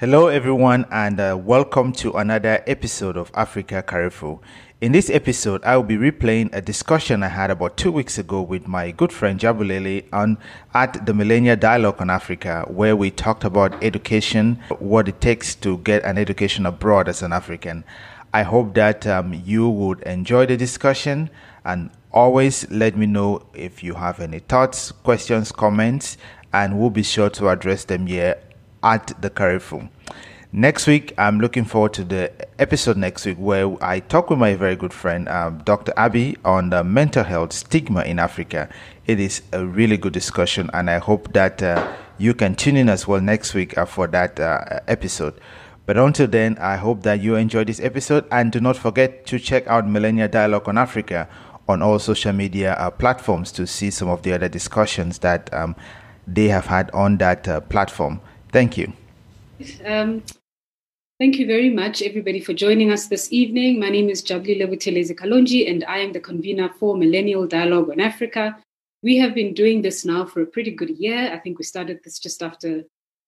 Hello, everyone, and uh, welcome to another episode of Africa Carrefour. In this episode, I will be replaying a discussion I had about two weeks ago with my good friend Jabulile on at the Millennial Dialogue on Africa, where we talked about education, what it takes to get an education abroad as an African. I hope that um, you would enjoy the discussion and always let me know if you have any thoughts, questions, comments, and we'll be sure to address them here at the Carrefour. Next week, I'm looking forward to the episode next week where I talk with my very good friend, um, Dr. Abby, on the mental health stigma in Africa. It is a really good discussion, and I hope that uh, you can tune in as well next week uh, for that uh, episode. But until then, I hope that you enjoy this episode, and do not forget to check out Millennial Dialogue on Africa on all social media uh, platforms to see some of the other discussions that um, they have had on that uh, platform. Thank you. Um, thank you very much, everybody, for joining us this evening. My name is Jabulile Buthelezi Kalonji, and I am the convener for Millennial Dialogue on Africa. We have been doing this now for a pretty good year. I think we started this just after,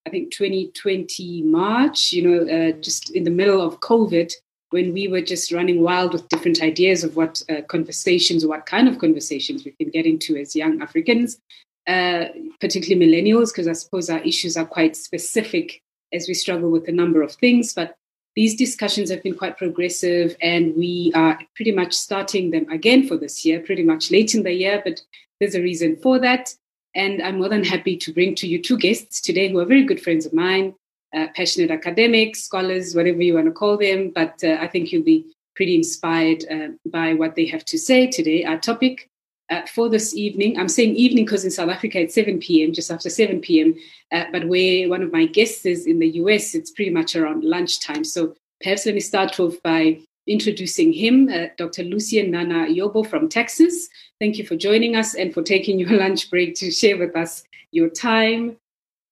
I think, 2020 March, you know, uh, just in the middle of COVID, when we were just running wild with different ideas of what uh, conversations, or what kind of conversations we can get into as young Africans uh, particularly millennials, because I suppose our issues are quite specific as we struggle with a number of things. But these discussions have been quite progressive, and we are pretty much starting them again for this year, pretty much late in the year, but there's a reason for that. And I'm more than happy to bring to you two guests today who are very good friends of mine, uh, passionate academics, scholars, whatever you want to call them. But uh, I think you'll be pretty inspired uh, by what they have to say today. Our topic uh, for this evening. I'm saying evening because in South Africa it's 7 p.m., just after 7 p.m. Uh, but where one of my guests is in the US, it's pretty much around lunchtime. So perhaps let me start off by introducing him, uh, Dr. Lucien Nana Yobo from Texas. Thank you for joining us and for taking your lunch break to share with us your time.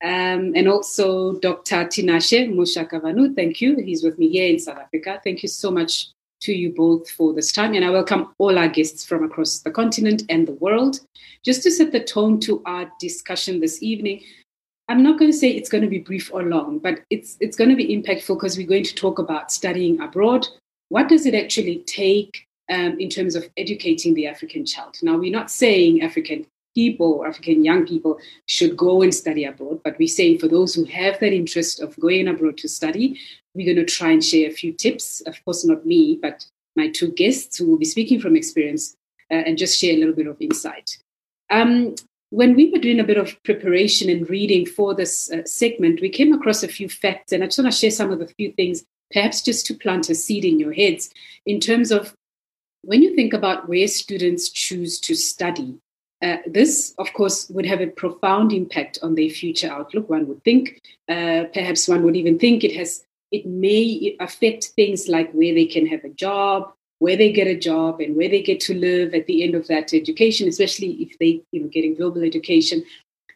Um, and also Dr. Tinashe Mushakavanhu. Thank you. He's with me here in South Africa. Thank you so much to you both for this time. And I welcome all our guests from across the continent and the world. Just to set the tone to our discussion this evening, I'm not going to say it's going to be brief or long, but it's, it's going to be impactful because we're going to talk about studying abroad. What does it actually take um, in terms of educating the African child? Now, we're not saying African people, African young people, should go and study abroad, but we're saying for those who have that interest of going abroad to study, we're going to try and share a few tips. Of course, not me, but my two guests who will be speaking from experience uh, and just share a little bit of insight. Um, when we were doing a bit of preparation and reading for this uh, segment, we came across a few facts, and I just want to share some of the few things, perhaps just to plant a seed in your heads in terms of when you think about where students choose to study. Uh, this, of course, would have a profound impact on their future outlook, one would think. Uh, perhaps one would even think it has it may affect things like where they can have a job, where they get a job, and where they get to live at the end of that education, especially if they, you know, getting global education.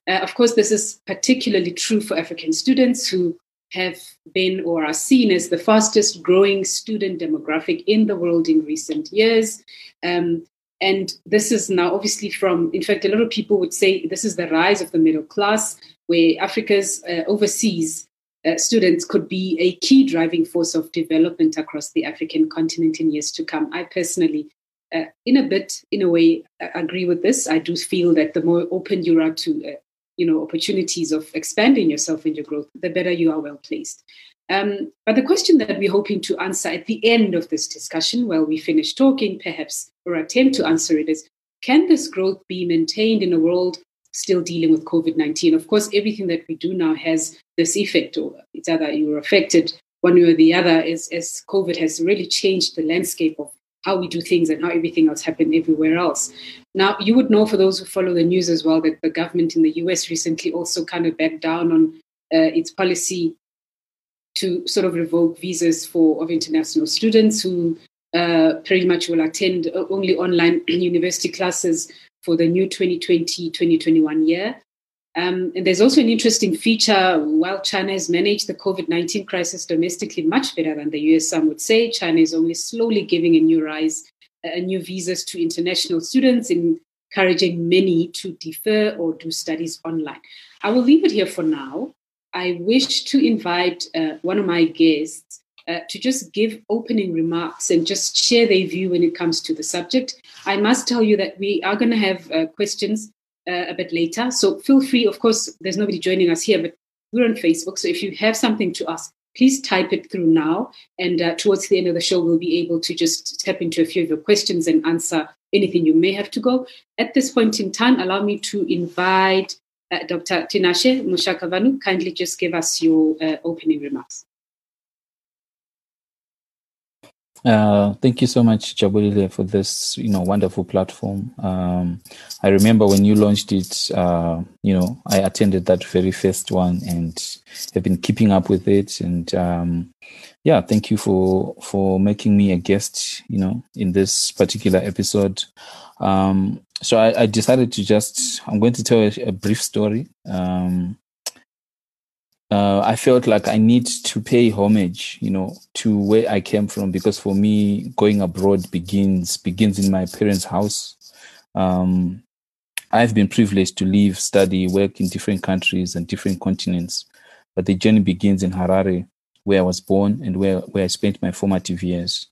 Uh, of course, this is particularly true for African students who have been or are seen as the fastest growing student demographic in the world in recent years. Um, and this is now obviously from, in fact, a lot of people would say this is the rise of the middle class, where Africa's uh, overseas uh, students could be a key driving force of development across the African continent in years to come. I personally, uh, in a bit, in a way, uh, agree with this. I do feel that the more open you are to, uh, you know, opportunities of expanding yourself and your growth, the better you are well placed. Um, but the question that we're hoping to answer at the end of this discussion, while we finish talking, perhaps, or attempt to answer it, is can this growth be maintained in a world still dealing with COVID 19. Of course, everything that we do now has this effect, or it's either you're affected one way or the other, as, as COVID has really changed the landscape of how we do things and how everything else happened everywhere else. Now, you would know for those who follow the news as well that the government in the US recently also kind of backed down on uh, its policy to sort of revoke visas for of international students who uh, pretty much will attend only online university classes for the new 2020-2021 year. Um, and there's also an interesting feature while China has managed the COVID 19 crisis domestically much better than the US, some would say, China is only slowly giving a new rise, uh, new visas to international students, encouraging many to defer or do studies online. I will leave it here for now. I wish to invite uh, one of my guests uh, to just give opening remarks and just share their view when it comes to the subject. I must tell you that we are going to have uh, questions uh, a bit later. So feel free, of course, there's nobody joining us here, but we're on Facebook. So if you have something to ask, please type it through now. And uh, towards the end of the show, we'll be able to just step into a few of your questions and answer anything you may have to go. At this point in time, allow me to invite Dr. Tinashe Mushakavanhu. Kindly just give us your uh, opening remarks. Uh, thank you so much, Jabulile, for this, you know, wonderful platform. Um, I remember when you launched it, uh, you know, I attended that very first one and have been keeping up with it. And um, yeah, thank you for for making me a guest, you know, in this particular episode. Um, so I, I, decided to just, I'm going to tell a, a brief story. Um, uh, I felt like I need to pay homage, you know, to where I came from because for me, going abroad begins begins in my parents' house. Um, I've been privileged to live, study, work in different countries and different continents, but the journey begins in Harare, where I was born and where, where I spent my formative years.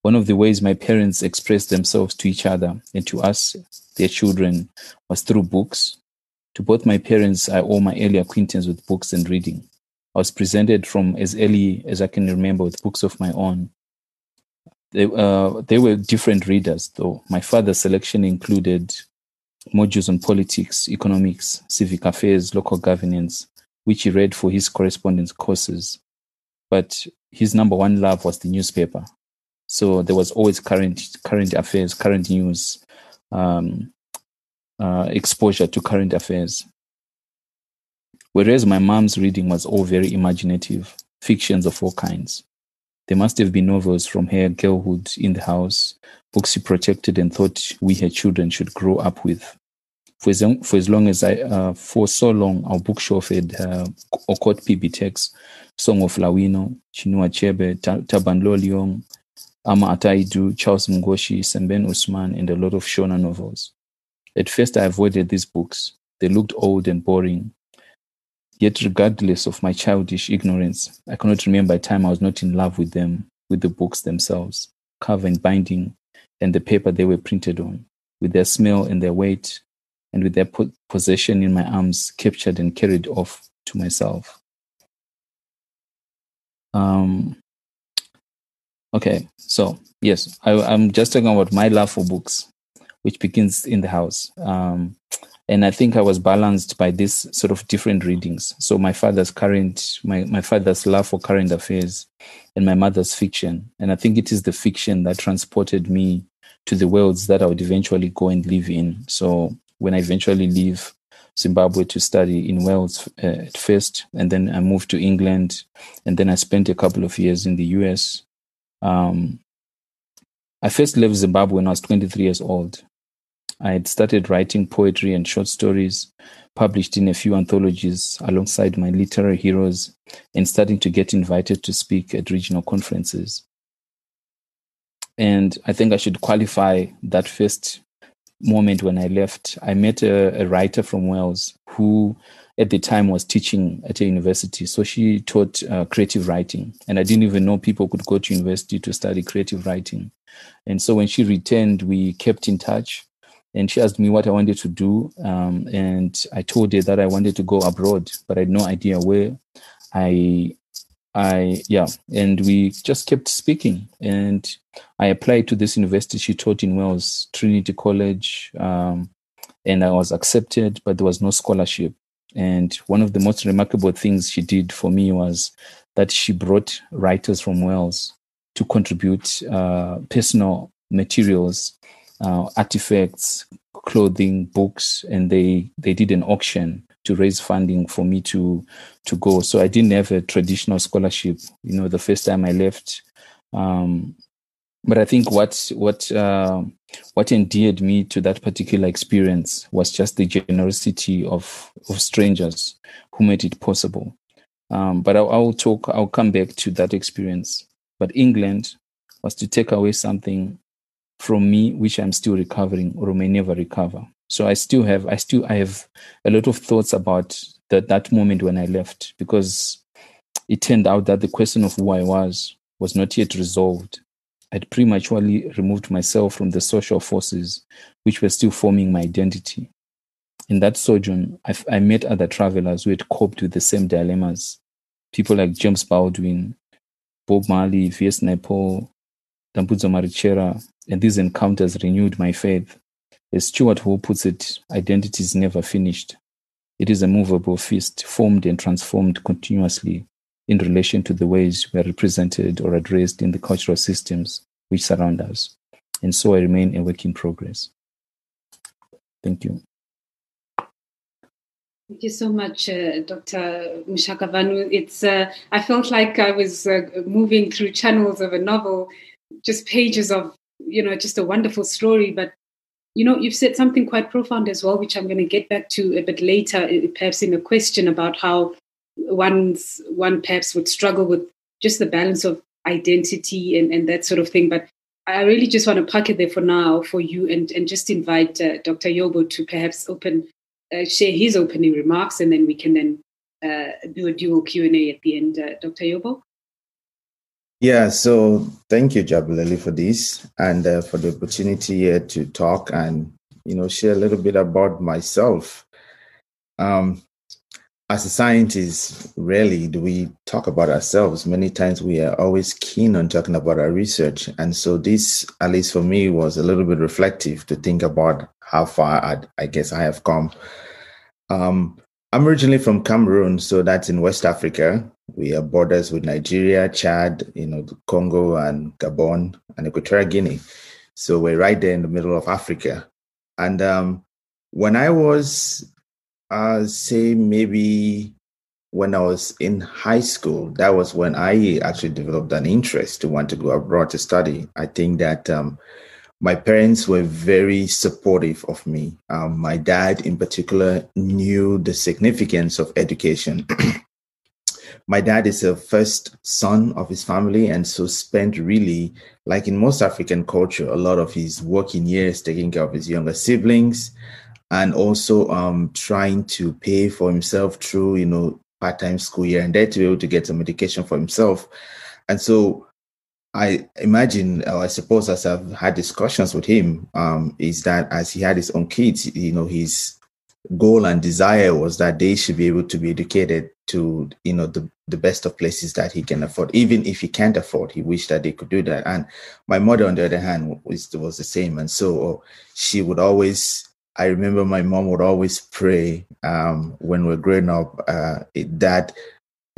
One of the ways my parents expressed themselves to each other and to us, their children, was through books, to both my parents, I owe my early acquaintance with books and reading. I was presented from as early as I can remember with books of my own. They, uh, they were different readers, though. My father's selection included modules on politics, economics, civic affairs, local governance, which he read for his correspondence courses. But his number one love was the newspaper. So there was always current current affairs, current news, um, uh, exposure to current affairs. Whereas my mom's reading was all very imaginative, fictions of all kinds. There must have been novels from her girlhood in the house, books she protected and thought we, her children, should grow up with. For as long, for as, long as I, uh, for so long, our bookshelf had uh, Okot p'Bitek's, Song of Lawino, Chinua Achebe, Taban Lo Liyong, Ama Ata Aidoo, Charles Mungoshi, Sembene Ousmane, and a lot of Shona novels. At first, I avoided these books. They looked old and boring. Yet, regardless of my childish ignorance, I cannot remember a time I was not in love with them, with the books themselves, cover and binding, and the paper they were printed on, with their smell and their weight, and with their possession in my arms captured and carried off to myself. Um, okay, so yes, I, I'm just talking about my love for books which begins in the house. Um, and I think I was balanced by this sort of different readings. So my father's current, my, my father's love for current affairs and my mother's fiction. And I think it is the fiction that transported me to the worlds that I would eventually go and live in. So when I eventually leave Zimbabwe to study in Wales uh, at first, and then I moved to England, and then I spent a couple of years in the US. Um, I first left Zimbabwe when I was 23 years old. I had started writing poetry and short stories, published in a few anthologies alongside my literary heroes, and starting to get invited to speak at regional conferences. And I think I should qualify that first moment when I left. I met a, a writer from Wales who at the time was teaching at a university. So she taught uh, creative writing. And I didn't even know people could go to university to study creative writing. And so when she returned, we kept in touch and she asked me what I wanted to do. Um, and I told her that I wanted to go abroad, but I had no idea where. I, I, yeah, and we just kept speaking. And I applied to this university she taught in Wales, Trinity College, um, and I was accepted, but there was no scholarship. And one of the most remarkable things she did for me was that she brought writers from Wales to contribute uh, personal materials uh, artifacts, clothing, books, and they they did an auction to raise funding for me to to go. So I didn't have a traditional scholarship. You know, the first time I left. Um, but I think what what uh, what endeared me to that particular experience was just the generosity of of strangers who made it possible. Um, but I, I will talk. I'll come back to that experience. But England was to take away something from me which i'm still recovering or may never recover so i still have i still i have a lot of thoughts about that that moment when I left because it turned out that the question of who I was was not yet resolved. I'd prematurely removed myself from the social forces which were still forming my identity. In that sojourn, I, I met other travelers who had coped with the same dilemmas. People like James Baldwin, Bob Marley, V.S. Naipaul, Dambudzo Marechera, and these encounters renewed my faith. As Stuart Hall puts it, identity is never finished. It is a movable feast, formed and transformed continuously in relation to the ways we are represented or addressed in the cultural systems which surround us. And so I remain a work in progress. Thank you. Thank you so much, uh, Dr. Mushakavanhu. It's uh, I felt like I was uh, moving through channels of a novel, just pages of you know just a wonderful story. But you know, you've said something quite profound as well, which I'm going to get back to a bit later, perhaps in a question about how one's one perhaps would struggle with just the balance of identity and, and that sort of thing. But I really just want to park it there for now for you and, and just invite uh, Dr. Yobo to perhaps open uh, share his opening remarks, and then we can then uh, do a dual Q and A at the end. Uh, Dr. Yobo. Yeah, so thank you, Jabulile, for this and uh, for the opportunity here to talk and you know share a little bit about myself. Um, as a scientist, rarely do we talk about ourselves. Many times we are always keen on talking about our research. And so this, at least for me, was a little bit reflective to think about how far I'd, i guess I have come. Um, I'm originally from Cameroon, so that's in West Africa. We have borders with Nigeria, Chad, you know, Congo and Gabon and Equatorial Guinea. So we're right there in the middle of Africa. And um, when I was uh, say maybe when I was in high school, that was when I actually developed an interest to want to go abroad to study. I think that um, my parents were very supportive of me. Um, my dad, in particular, knew the significance of education. my dad is the first son of his family, and so spent really, like in most African culture, a lot of his working years taking care of his younger siblings and also um, trying to pay for himself through, you know, part-time school year and there to be able to get some education for himself. And so I imagine, or I suppose, as I've had discussions with him, um, is that as he had his own kids, you know, his goal and desire was that they should be able to be educated to, you know, the, the best of places that he can afford. Even if he can't afford, he wished that they could do that. And my mother, on the other hand, was, was the same. And so she would always I remember my mom would always pray um, when we are growing up uh, that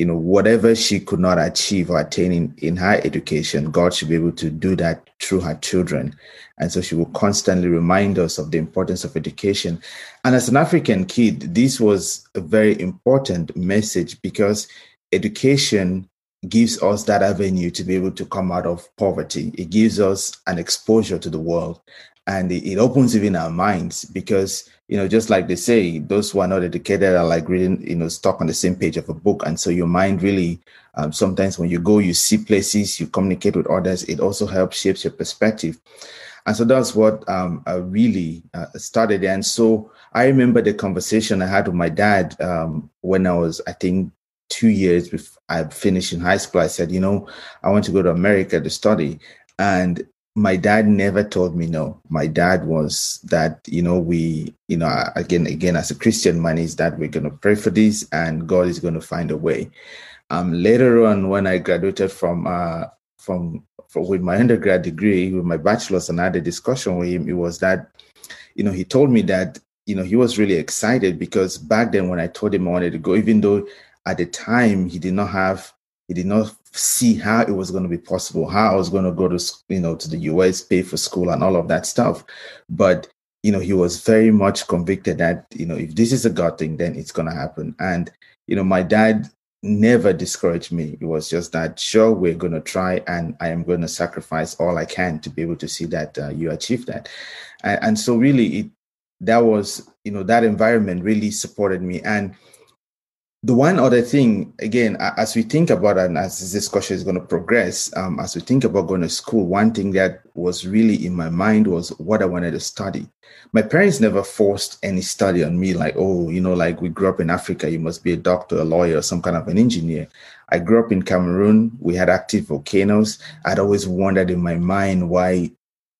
you know whatever she could not achieve or attain in, in her education, God should be able to do that through her children. And so she will constantly remind us of the importance of education. And as an African kid, this was a very important message because education gives us that avenue to be able to come out of poverty. It gives us an exposure to the world and it, it, opens even our minds because you know just like they say those who are not educated are like reading you know stuck on the same page of a book. And so your mind really um, sometimes when you go you see places you communicate with others it also helps shapes your perspective. And so that's what um, I really uh, started. And so i remember the conversation i had with my dad um, when i was i think two years before i finished in high school. I said you know i want to go to america to study. And my dad never told me no. My dad was that, you know, we, you know, again, again, as a Christian man, is that we're going to pray for this and God is going to find a way. Um, later on, when I graduated from, uh, from, from with my undergrad degree, with my bachelor's, and I had a discussion with him, it was that, you know, he told me that, you know, he was really excited because back then when I told him I wanted to go, even though at the time he did not have he did not see how it was going to be possible, how I was going to go to, you know, to the US, pay for school and all of that stuff. But, you know, he was very much convicted that, you know, if this is a God thing, then it's going to happen. And, you know, my dad never discouraged me. It was just that, sure, we're going to try and I am going to sacrifice all I can to be able to see that uh, you achieve that. And, and so really it, that was, you know, that environment really supported me. And, the one other thing, again, as we think about and as this discussion is going to progress, um, as we think about going to school, one thing that was really in my mind was what I wanted to study. My parents never forced any study on me, like, oh, you know, like we grew up in Africa, you must be a doctor, a lawyer, some kind of an engineer. I grew up in Cameroon. We had active volcanoes. I'd always wondered in my mind why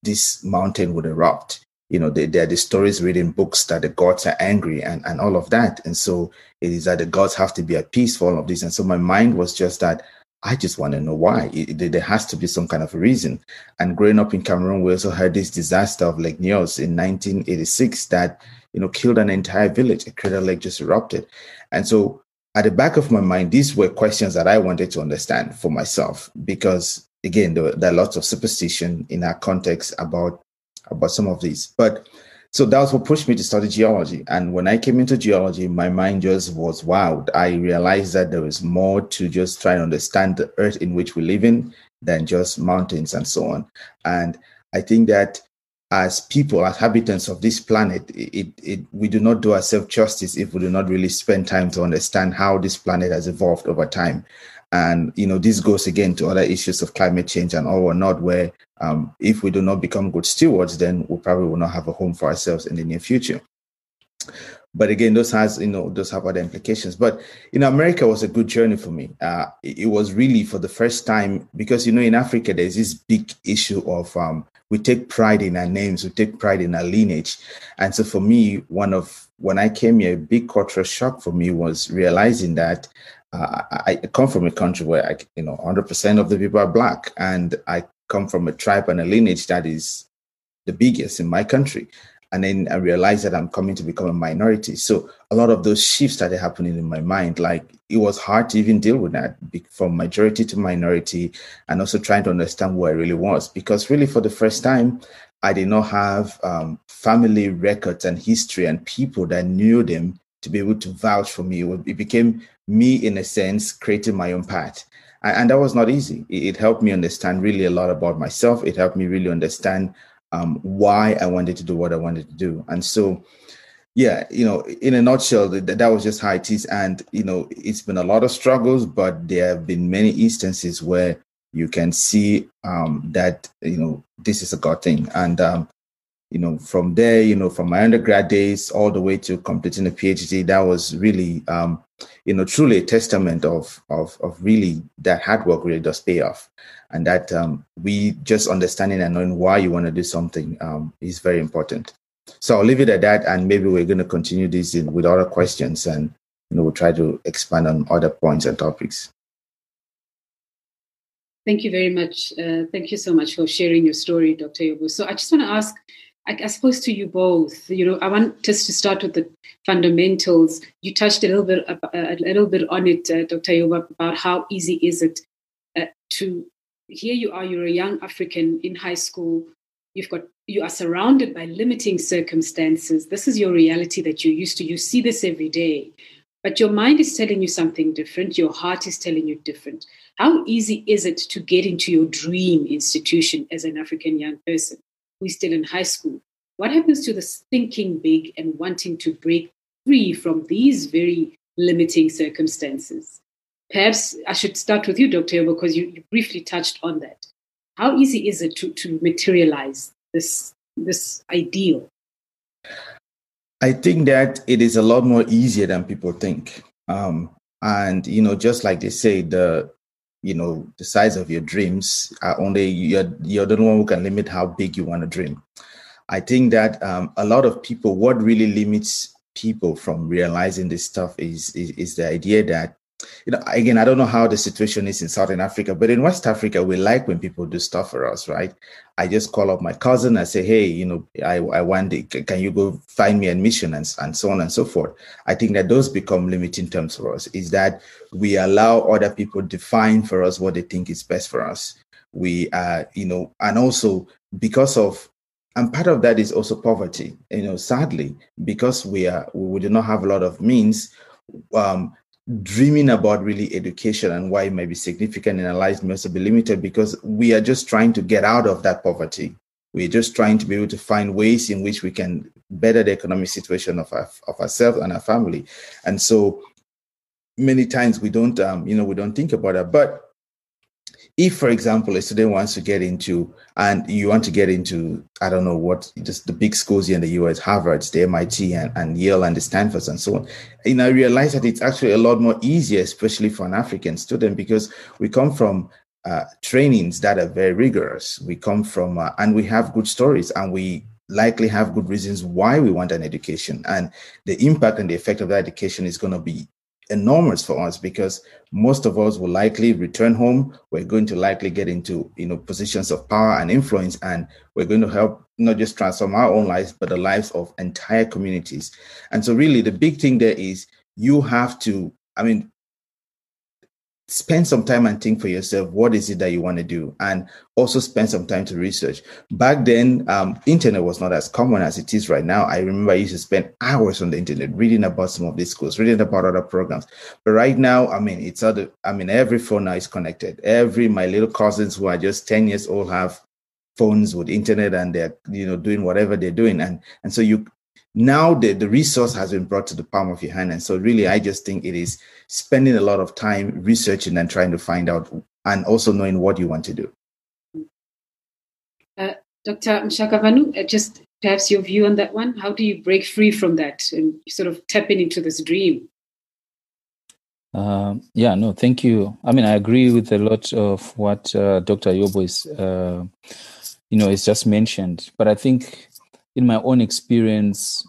this mountain would erupt you know, they, are the stories reading books that the gods are angry and, and all of that. And so it is that the gods have to be at peace for all of this. And so my mind was just that I just want to know why. It, it, there has to be some kind of reason. And growing up in Cameroon, we also had this disaster of Lake Nyos in 1986 that, you know, killed an entire village. A crater lake just erupted. And so at the back of my mind, these were questions that I wanted to understand for myself because, again, there, there are lots of superstition in our context about about some of these. But so that was what pushed me to study geology. And when I came into geology, my mind just was wowed. I realized that there was more to just try and understand the earth in which we live in than just mountains and so on. And I think that as people, as habitants of this planet, it, it, we do not do ourselves justice if we do not really spend time to understand how this planet has evolved over time. And you know, this goes again to other issues of climate change and all or not, where um, if we do not become good stewards, then we probably will not have a home for ourselves in the near future. But again, those has you know those have other implications. But know, America was a good journey for me. Uh, it, it, was really for the first time because you know in Africa there's this big issue of um, we take pride in our names, we take pride in our lineage, and so for me, one of when I came here, a big cultural shock for me was realizing that uh, I come from a country where I, you know 100% of the people are black, and I come from a tribe and a lineage that is the biggest in my country. And then I realized that I'm coming to become a minority. So a lot of those shifts started happening in my mind. Like it was hard to even deal with that from majority to minority, and also trying to understand who I really was. Because really, for the first time, I did not have um, family records and history and people that knew them to be able to vouch for me. It became me, in a sense, creating my own path. And, that was not easy. It, it, helped me understand really a lot about myself. It helped me really understand um, why I wanted to do what I wanted to do. And so, yeah, you know, in a nutshell, that, that was just how it is. And, you know, it's been a lot of struggles, but there have been many instances where you can see um, that, you know, this is a God thing. And um, you know, from there, you know, from my undergrad days all the way to completing a PhD, that was really, um, you know, truly a testament of of of really that hard work really does pay off, and that um, we just understanding and knowing why you want to do something um, is very important. So I'll leave it at that, and maybe we're going to continue this in, with other questions, and you know, we'll try to expand on other points and topics. Thank you very much. Uh, thank you so much for sharing your story, Dr. Yobo. So I just want to ask I, I suppose to you both, you know, I want just to start with the fundamentals. You touched a little bit, a little bit on it, uh, Dr. Yobo, about how easy is it uh, to. Here you are, you're a young African in high school. You've got you are surrounded by limiting circumstances. This is your reality that you're used to. You see this every day, but your mind is telling you something different. Your heart is telling you different. How easy is it to get into your dream institution as an African young person? Who's still in high school. What happens to this thinking big and wanting to break free from these very limiting circumstances? Perhaps I should start with you, Dr. because you, you briefly touched on that. How easy is it to, to materialize this, this ideal? I think that it is a lot more easier than people think. Um, and you know, just like they say, the you know the size of your dreams are only you're you're the one who can limit how big you want to dream. I think that um, a lot of people what really limits people from realizing this stuff is, is is the idea that you know, again, I don't know how the situation is in Southern Africa, but in West Africa, we like when people do stuff for us, right? I just call up my cousin. I say, hey, you know, I, I want, can you go find me admission and, and so on and so forth. I think that those become limiting terms for us is that we allow other people define for us what they think is best for us. We, uh, you know, and also because of and part of that is also poverty you know sadly because we are we do not have a lot of means um, dreaming about really education and why it might be significant in our lives also be limited because we are just trying to get out of that poverty. We're just trying to be able to find ways in which we can better the economic situation of, our, of ourselves and our family. And so many times we don't, um, you know, we don't think about that. But if, for example, a student wants to get into, and you want to get into, I don't know what, just the big schools here in the US, Harvard, the MIT, and, and Yale, and the Stanfords, and so on, and I realize that it's actually a lot more easier, especially for an African student, because we come from uh, trainings that are very rigorous. We come from, uh, and we have good stories, and we likely have good reasons why we want an education. And the impact and the effect of that education is going to be enormous for us because most of us will likely return home. We're going to likely get into you know positions of power and influence, and we're going to help not just transform our own lives, but the lives of entire communities. And so, really, the big thing there is you have to. I mean, spend some time and think for yourself what is it that you want to do? And also spend some time to research. Back then um, internet was not as common as it is right now. I remember i used to spend hours on the internet reading about some of these schools reading about other programs. But right now i mean it's other i mean every phone now is connected. Every my little cousins who are just 10 years old have phones with internet and they're you know doing whatever they're doing. And and so you now the, the resource has been brought to the palm of your hand. And so really, I just think it is spending a lot of time researching and trying to find out and also knowing what you want to do. Uh, Dr. Mushakavanhu, uh, just perhaps your view on that one. How do you break free from that and sort of tapping into this dream? Uh, yeah, no, thank you. I mean, I agree with a lot of what uh, Dr. Yobo is, uh, you know, is just mentioned. But I think in my own experience,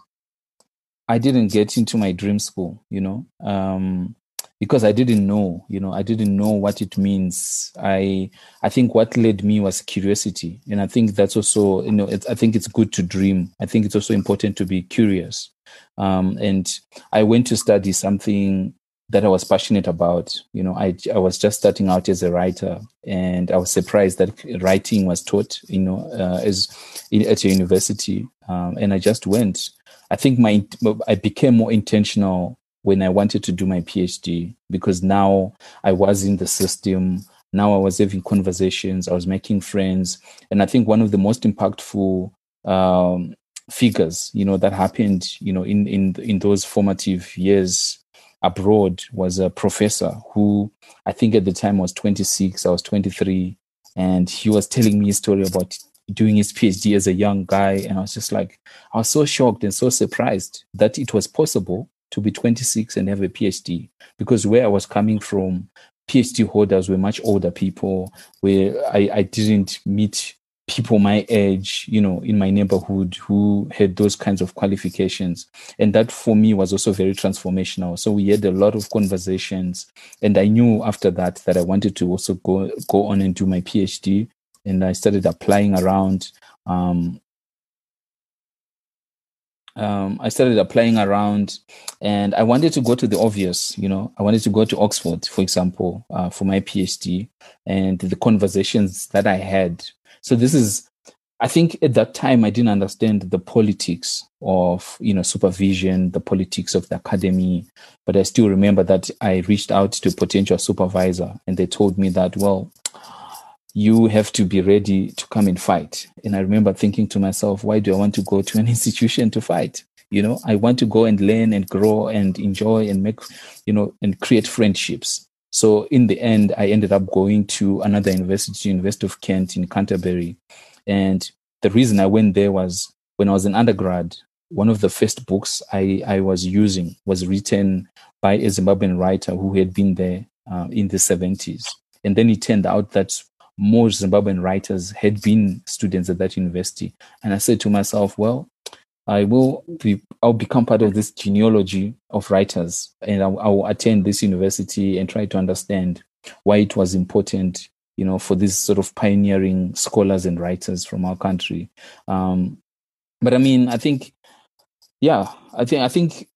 I didn't get into my dream school, you know, um, because I didn't know, you know, I didn't know what it means. I I think what led me was curiosity, and I think that's also, you know, I think it's good to dream. I think it's also important to be curious. Um, and I went to study something that I was passionate about. You know, I I was just starting out as a writer, and I was surprised that writing was taught. You know, uh, as in, at a university, um, and I just went. I think my I became more intentional when I wanted to do my PhD because now I was in the system. Now I was having conversations. I was making friends, and I think one of the most impactful um, figures, you know, that happened, you know, in in in those formative years abroad was a professor who I think at the time was 26, I was 23, and he was telling me a story about doing his PhD as a young guy. And I was just like, I was so shocked and so surprised that it was possible to be 26 and have a PhD because where I was coming from, PhD holders were much older people, where I, I didn't meet people my age, you know, in my neighborhood who had those kinds of qualifications. And that for me was also very transformational. So we had a lot of conversations. And I knew after that that I wanted to also go go on and do my PhD. And I started applying around. Um, um, I started applying around and I wanted to go to the obvious, you know, I wanted to go to Oxford, for example, uh, for my PhD. And the conversations that I had so this is, I think at that time I didn't understand the politics of you know supervision, the politics of the academy, but I still remember that I reached out to a potential supervisor and they told me that well, you have to be ready to come and fight. And I remember thinking to myself, why do I want to go to an institution to fight? You know, I want to go and learn and grow and enjoy and make, you know, and create friendships. So in the end, I ended up going to another university, University of Kent in Canterbury. And the reason I went there was when I was an undergrad, one of the first books I, I was using was written by a Zimbabwean writer who had been there uh, in the 70s. And then it turned out that most Zimbabwean writers had been students at that university. And I said to myself, well, I will be, I'll become part of this genealogy of writers and I'll, I'll attend this university and try to understand why it was important, you know, for these sort of pioneering scholars and writers from our country. Um, but I mean, I think, yeah, I think, I think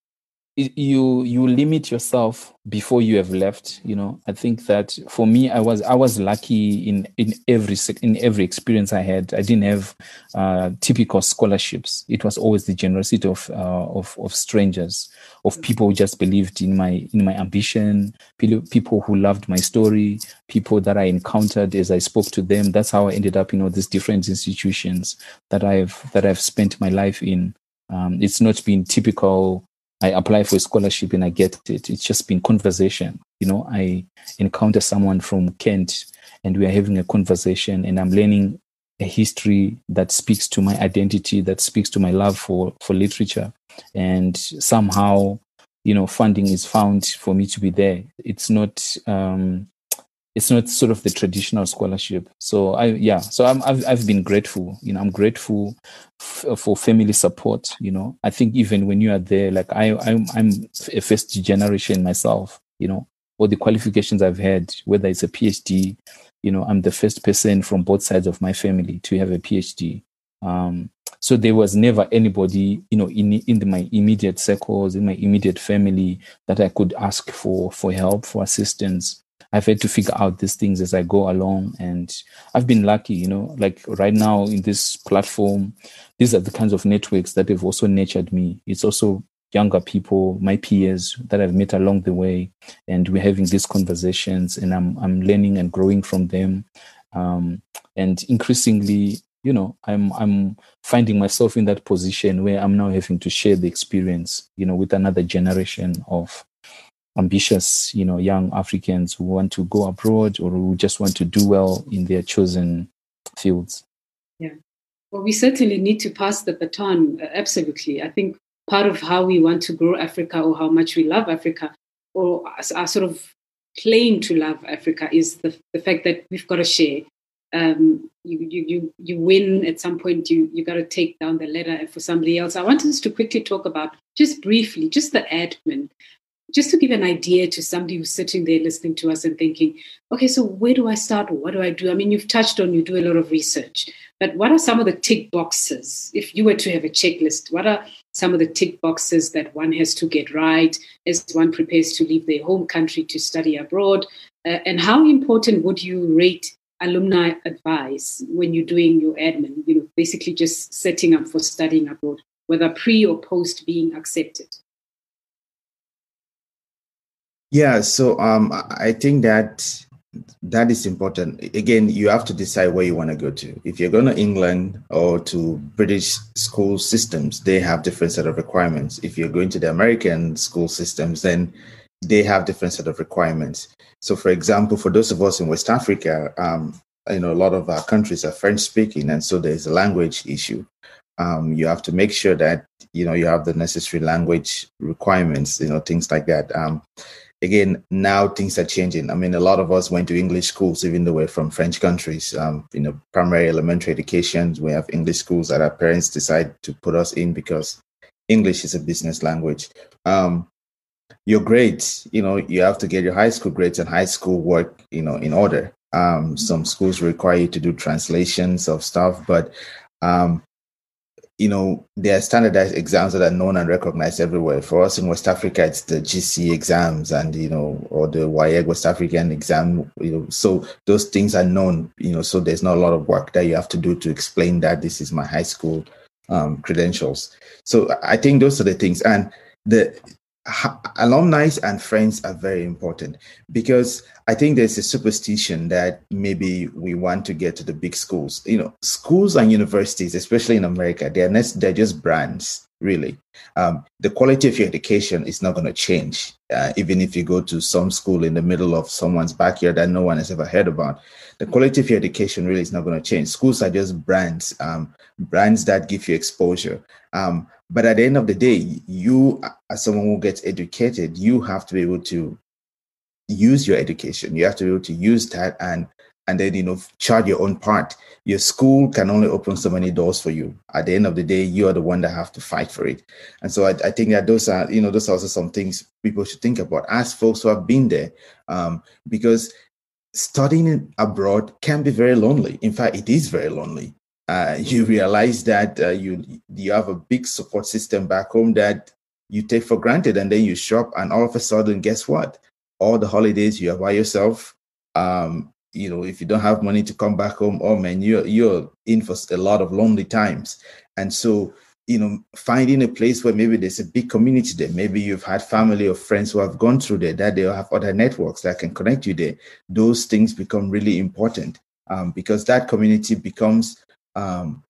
you you limit yourself before you have left you know? I think that for me i was i was lucky in in every in every experience i had. I didn't have uh, typical scholarships. It was always the generosity of uh, of of strangers of people who just believed in my in my ambition people who loved my story people that i encountered as i spoke to them. That's how i ended up in all these different institutions that i've that i've spent my life in. Um, it's not been typical I apply for a scholarship and I get it. It's just been conversation. You know, I encounter someone from Kent and we are having a conversation and I'm learning a history that speaks to my identity, that speaks to my love for, for literature. And somehow, you know, funding is found for me to be there. It's not, um, it's not sort of the traditional scholarship. So I, yeah, so I'm, I've, I've been grateful, you know, I'm grateful f- for family support. You know, I think even when you are there, like I, I'm, I'm a first generation myself, you know, all the qualifications I've had, whether it's a PhD, you know, I'm the first person from both sides of my family to have a PhD. Um, so there was never anybody, you know, in in my immediate circles, in my immediate family, that I could ask for for help, for assistance. I've had to figure out these things as I go along, and I've been lucky, you know. Like right now in this platform, these are the kinds of networks that have also nurtured me. It's also younger people, my peers that I've met along the way, and we're having these conversations, and I'm I'm learning and growing from them, um, and increasingly, you know, I'm I'm finding myself in that position where I'm now having to share the experience, you know, with another generation of ambitious, you know, young Africans who want to go abroad or who just want to do well in their chosen fields. Yeah. Well, we certainly need to pass the baton. Uh, absolutely. I think part of how we want to grow Africa or how much we love Africa or our sort of claim to love Africa is the, the fact that we've got to share. Um, you, you, you, you win at some point, you, you got to take down the ladder for somebody else. I want us to quickly talk about, just briefly, just the admin, just to give an idea to somebody who's sitting there listening to us and thinking, okay, so where do I start? What do I do? I mean, you've touched on you do a lot of research, but what are some of the tick boxes? If you were to have a checklist, what are some of the tick boxes that one has to get right as one prepares to leave their home country to study abroad? Uh, and how important would you rate alumni advice when you're doing your admin? You know, basically just setting up for studying abroad, whether pre or post being accepted. Yeah, so um, I think that that is important. Again, you have to decide where you want to go to. If you're going to England or to British school systems, they have different set of requirements. If you're going to the American school systems, then they have different set of requirements. So, for example, for those of us in West Africa, um, you know, a lot of our countries are French speaking, and so there's a language issue. Um, you have to make sure that you know you have the necessary language requirements, you know, things like that. Um, again, now things are changing. I mean, a lot of us went to English schools, even though we're from French countries. Um, you know, primary, elementary education, we have English schools that our parents decide to put us in because English is a business language. Um, your grades, you know, you have to get your high school grades and high school work, you know, in order. Um, some schools require you to do translations of stuff, but um, you know, there are standardized exams that are known and recognized everywhere. For us in West Africa, it's the GCE exams and, you know, or the WAEC West African exam, you know, so those things are known, you know, so there's not a lot of work that you have to do to explain that this is my high school um, credentials. So I think those are the things. And the alumni and friends are very important because I think there's a superstition that maybe we want to get to the big schools. You know, schools and universities, especially in America, they're they're just brands, really. Um, the quality of your education is not going to change, uh, even if you go to some school in the middle of someone's backyard that no one has ever heard about. The quality of your education really is not going to change. Schools are just brands, um, brands that give you exposure. Um, but at the end of the day, you, as someone who gets educated, you have to be able to use your education. You have to be able to use that and and then you know charge your own part. Your school can only open so many doors for you. At the end of the day, you are the one that have to fight for it. And so I, I think that those are you know those are also some things people should think about as folks who have been there, um, because studying abroad can be very lonely. In fact, it is very lonely uh, you realize that uh, you you have a big support system back home that you take for granted, and then you shop, and all of a sudden, guess what? All the holidays you are by yourself. Um, you know, if you don't have money to come back home, oh man, you're you're in for a lot of lonely times. And so, you know, finding a place where maybe there's a big community there, maybe you've had family or friends who have gone through there, that they have other networks that can connect you there. Those things become really important um, because that community becomes um,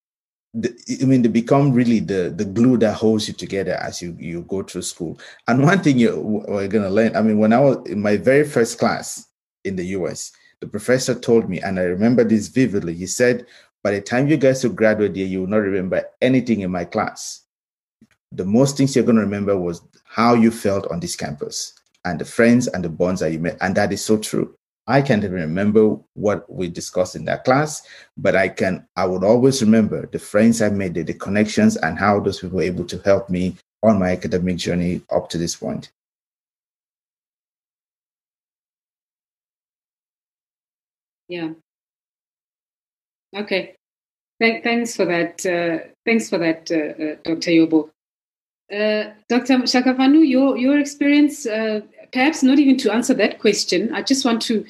the, I mean, they become really the the glue that holds you together as you you go through school. And one thing you we're gonna learn. I mean, when I was in my very first class in the U.S., the professor told me, and I remember this vividly. He said, "By the time you guys will graduate here, you will not remember anything in my class. The most things you're gonna remember was how you felt on this campus and the friends and the bonds that you made, and that is so true." I can't even remember what we discussed in that class, but I can, I would always remember the friends I made, the, the connections, and how those people were able to help me on my academic journey up to this point. Yeah. Okay. Th- thanks for that. Uh, thanks for that, uh, uh, Dr. Yobo. Uh, Dr. Shakafanu, your your experience uh, perhaps not even to answer that question. I just want to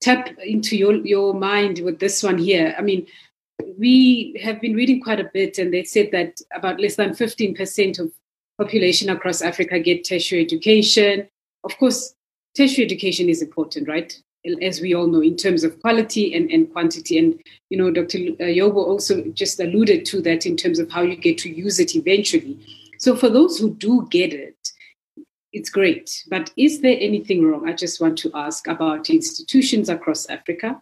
tap into your, your mind with this one here. I mean, we have been reading quite a bit, and they said that about less than 15% of population across Africa get tertiary education. Of course, tertiary education is important, right? As we all know, in terms of quality and, and quantity. And, you know, Dr. Yobo also just alluded to that in terms of how you get to use it eventually. So, for those who do get it, it's great. But is there anything wrong? I just want to ask about institutions across Africa,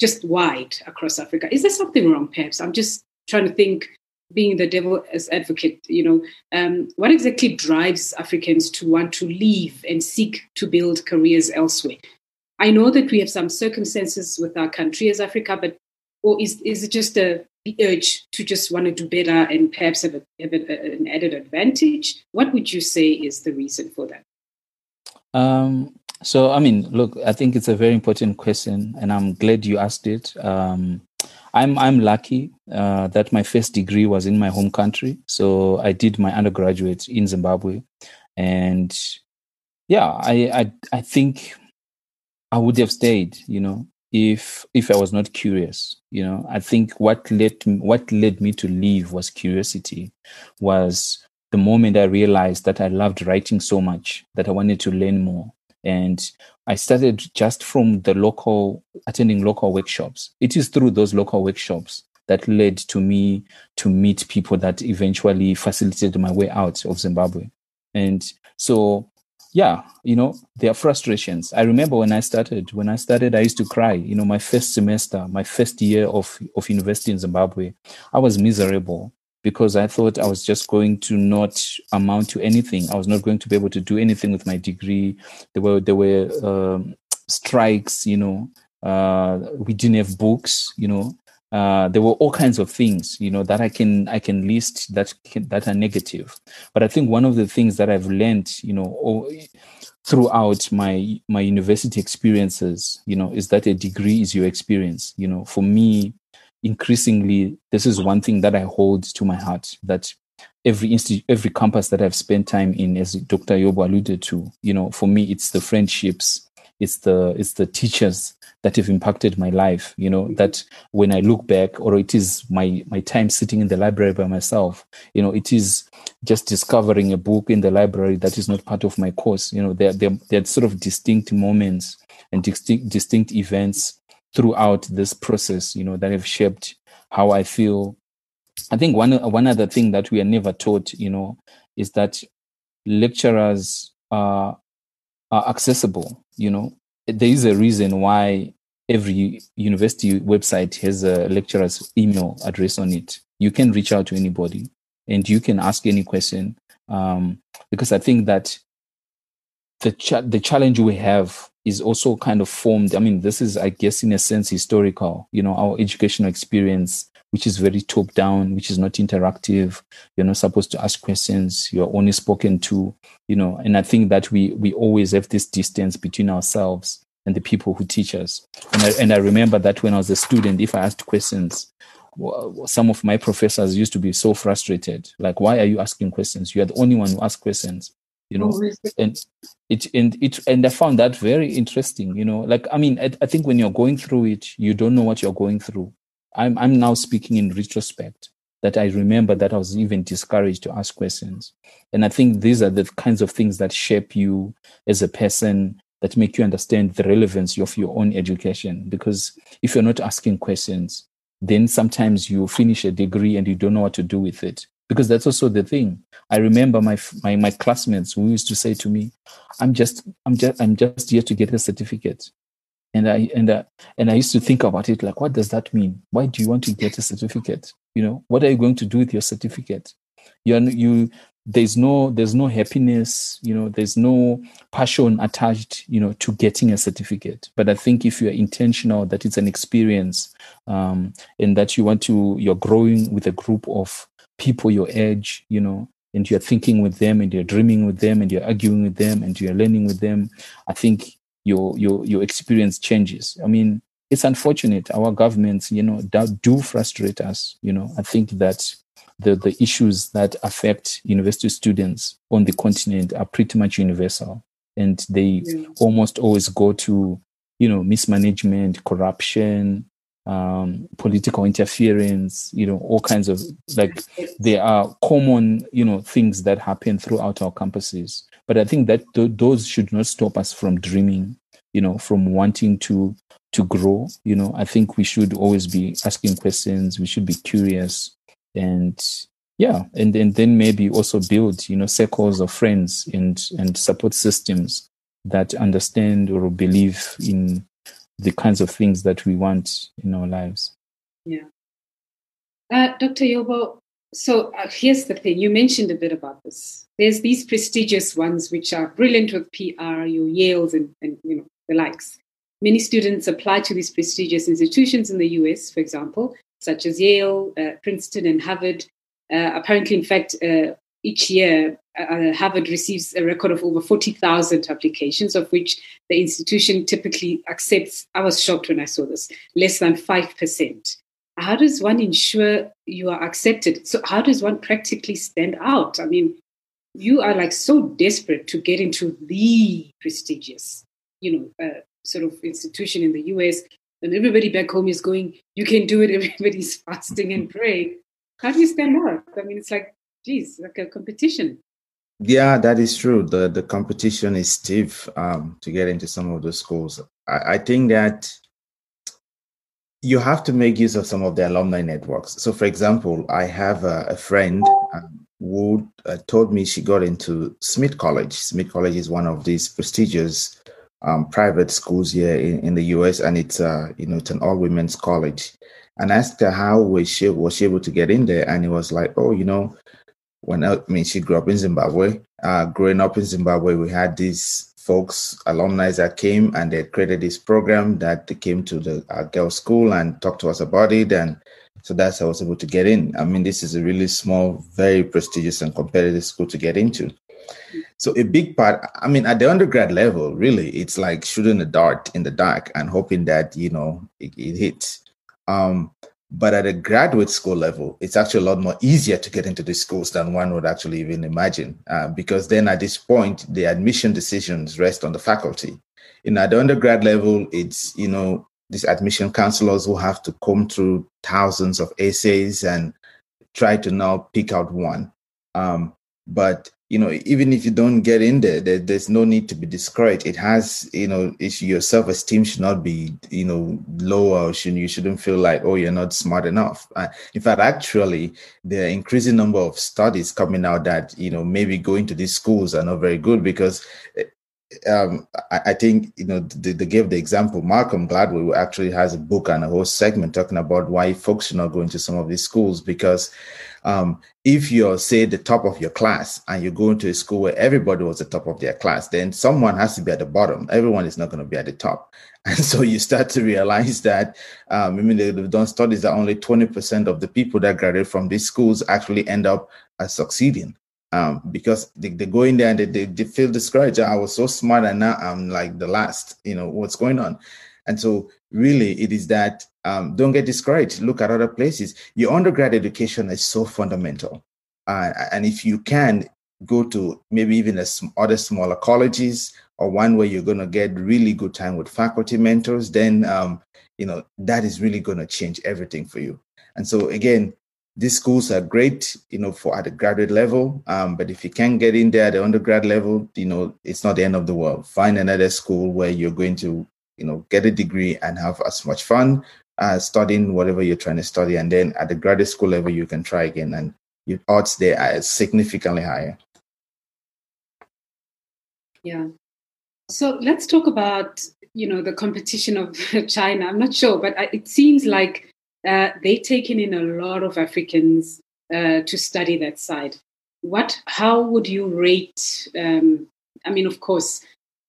just wide across Africa. Is there something wrong, perhaps? I'm just trying to think, being the devil as advocate, you know, um, what exactly drives Africans to want to leave and seek to build careers elsewhere? I know that we have some circumstances with our country as Africa, but or is, is it just a urge to just want to do better and perhaps have, a, have a, an added advantage? What would you say is the reason for that? Um, so, I mean, look, I think it's a very important question, and I'm glad you asked it. Um, I'm I'm lucky uh, that my first degree was in my home country, so I did my undergraduate in Zimbabwe, and yeah, I I, I think I would have stayed, you know, if if I was not curious. You know, I think what led what led me to leave was curiosity, was the moment I realized that I loved writing so much that I wanted to learn more. And I started just from the local attending local workshops. It is through those local workshops that led to me to meet people that eventually facilitated my way out of Zimbabwe. And so yeah, you know, there are frustrations. I remember when I started, when I started, I used to cry. You know, my first semester, my first year of, of university in Zimbabwe, I was miserable because I thought I was just going to not amount to anything. I was not going to be able to do anything with my degree. There were, there were um, strikes, you know, uh, we didn't have books, you know, uh, there were all kinds of things you know that i can i can list that can, that are negative. But i think one of the things that i've learned you know all, throughout my my university experiences you know is that a degree is your experience. You know for me increasingly this is one thing that i hold to my heart that every institute every campus that i've spent time in as dr yobo alluded to you know for me it's the friendships it's the it's the teachers that have impacted my life you know that when i look back or it is my my time sitting in the library by myself you know it is just discovering a book in the library that is not part of my course. You know they're they're, sort of distinct moments and distinct distinct events throughout this process you know that have shaped how i feel. I think one one other thing that we are never taught you know is that lecturers are are accessible you know there is a reason why every university website has a lecturer's email address on it. You can reach out to anybody and you can ask any question. Um, because I think that the the challenge we have is also kind of formed. I mean, this is, I guess, in a sense, historical. You know, our educational experience, which is very top down, which is not interactive. You're not supposed to ask questions. You're only spoken to. You know, and I think that we we always have this distance between ourselves and the people who teach us. And I, and I remember that when I was a student, if I asked questions, some of my professors used to be so frustrated. Like, why are you asking questions? You are the only one who asks questions, you know. And it and it and I found that very interesting. You know, like I mean, I, I think when you're going through it, you don't know what you're going through. I'm I'm now speaking in retrospect that I remember that I was even discouraged to ask questions. And I think these are the kinds of things that shape you as a person that make you understand the relevance of your own education. Because if you're not asking questions, then sometimes you finish a degree and you don't know what to do with it because that's also the thing i remember my my, my classmates who used to say to me i'm just i'm just i'm just here to get a certificate and i and I, and i used to think about it like what does that mean? Why do you want to get a certificate? You know what are you going to do with your certificate? You are, you there's no there's no happiness you know there's no passion attached you know to getting a certificate. But i think if you're intentional that it's an experience um, and that you want to you're growing with a group of people your age you know and you're thinking with them and you're dreaming with them and you're arguing with them and you're learning with them i think your your your experience changes i mean it's unfortunate our governments you know do frustrate us you know i think that the, the issues that affect university students on the continent are pretty much universal. And they yeah. almost always go to, you know, mismanagement, corruption, um, political interference, you know, all kinds of like there are common, you know, things that happen throughout our campuses. But I think that th- those should not stop us from dreaming, you know, from wanting to to grow. You know, I think we should always be asking questions. We should be curious and yeah and, and then maybe also build you know circles of friends and and support systems that understand or believe in the kinds of things that we want in our lives yeah uh, dr yobo so uh, here's the thing you mentioned a bit about this there's these prestigious ones which are brilliant with pr your yales and, and you know the likes many students apply to these prestigious institutions in the us for example such as Yale, uh, Princeton, and Harvard. Uh, apparently, in fact, uh, each year, uh, Harvard receives a record of over 40,000 applications, of which the institution typically accepts, I was shocked when I saw this, less than 5%. How does one ensure you are accepted? So, how does one practically stand out? I mean, you are like so desperate to get into the prestigious, you know, uh, sort of institution in the US and everybody back home is going, you can do it. Everybody's fasting and praying. How do you stand out? I mean, it's like, geez, like a competition. Yeah, that is true. The the competition is stiff um, to get into some of the schools. I, I, think that you have to make use of some of the alumni networks. So, for example, I have a, a friend um, who uh, told me she got into Smith College. Smith College is one of these prestigious um, private schools here in, in the US, and it's uh, you know it's an all women's college. And I asked her how was she was she able to get in there, and it was like, oh, you know, when I, I mean she grew up in Zimbabwe. Uh, growing up in Zimbabwe, we had these folks, alumni that came and they created this program that they came to the uh, girls' school and talked to us about it, and so that's how I was able to get in. I mean, this is a really small, very prestigious and competitive school to get into. So a big part, I mean, at the undergrad level, really, it's like shooting a dart in the dark and hoping that you know it, it hits. Um, but at a graduate school level, it's actually a lot more easier to get into these schools than one would actually even imagine, uh, because then at this point, the admission decisions rest on the faculty. In at the undergrad level, it's you know these admission counselors will have to comb through thousands of essays and try to now pick out one. Um, but you know, even if you don't get in there, there, there's no need to be discouraged. It has, you know, your self esteem should not be, you know, lower. Should you shouldn't feel like, oh, you're not smart enough. Uh, in fact, actually, there are increasing number of studies coming out that you know maybe going to these schools are not very good because eh, um, I, I, think you know they, they, gave the example. Malcolm Gladwell actually has a book and a whole segment talking about why folks should not go into some of these schools because um, if you're say the top of your class and you go into a school where everybody was the top of their class, then someone has to be at the bottom. Everyone is not going to be at the top, and so you start to realize that. Um, I mean, they've done studies that only 20% of the people that graduate from these schools actually end up as succeeding um, because they, they go in there and they, they, they feel discouraged. I was so smart and now I'm like the last, you know, what's going on? And so really it is that um, don't get discouraged. Look at other places. Your undergrad education is so fundamental. Uh, and if you can go to maybe even a, other smaller colleges or one where you're going to get really good time with faculty mentors, then, um, you know, that is really going to change everything for you. And so again, these schools are great, you know, for at the graduate level. Um, but if you can't get in there at the undergrad level, you know, it's not the end of the world. Find another school where you're going to, you know, get a degree and have as much fun, uh, studying whatever you're trying to study, and then at the graduate school level, you can try again, and your odds there are significantly higher. Yeah. So let's talk about you know the competition of China. I'm not sure, but it seems like uh, they've taken in a lot of Africans uh, to study that side. What? How would you rate? Um, I mean, of course,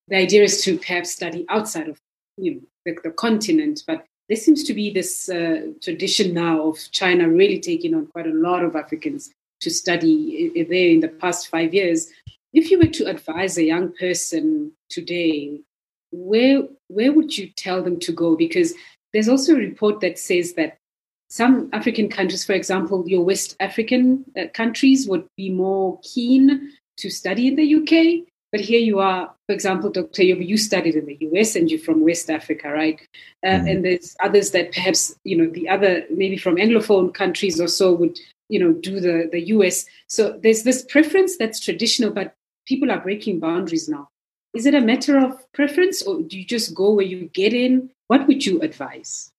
the idea is to perhaps study outside of you know, the, the continent, but there seems to be this uh, tradition now of China really taking on quite a lot of Africans to study there in the past five years. If you were to advise a young person today, where where would you tell them to go? Because there's also a report that says that some African countries, for example, your West African uh, countries, would be more keen to study in the UK. But here you are, for example, Dr. Yobo, you studied in the US and you're from West Africa, right? Uh, mm-hmm. And there's others that perhaps, you know, the other, maybe from Anglophone countries or so would, you know, do the, the US. So there's this preference that's traditional, but people are breaking boundaries now. Is it a matter of preference or do you just go where you get in? What would you advise?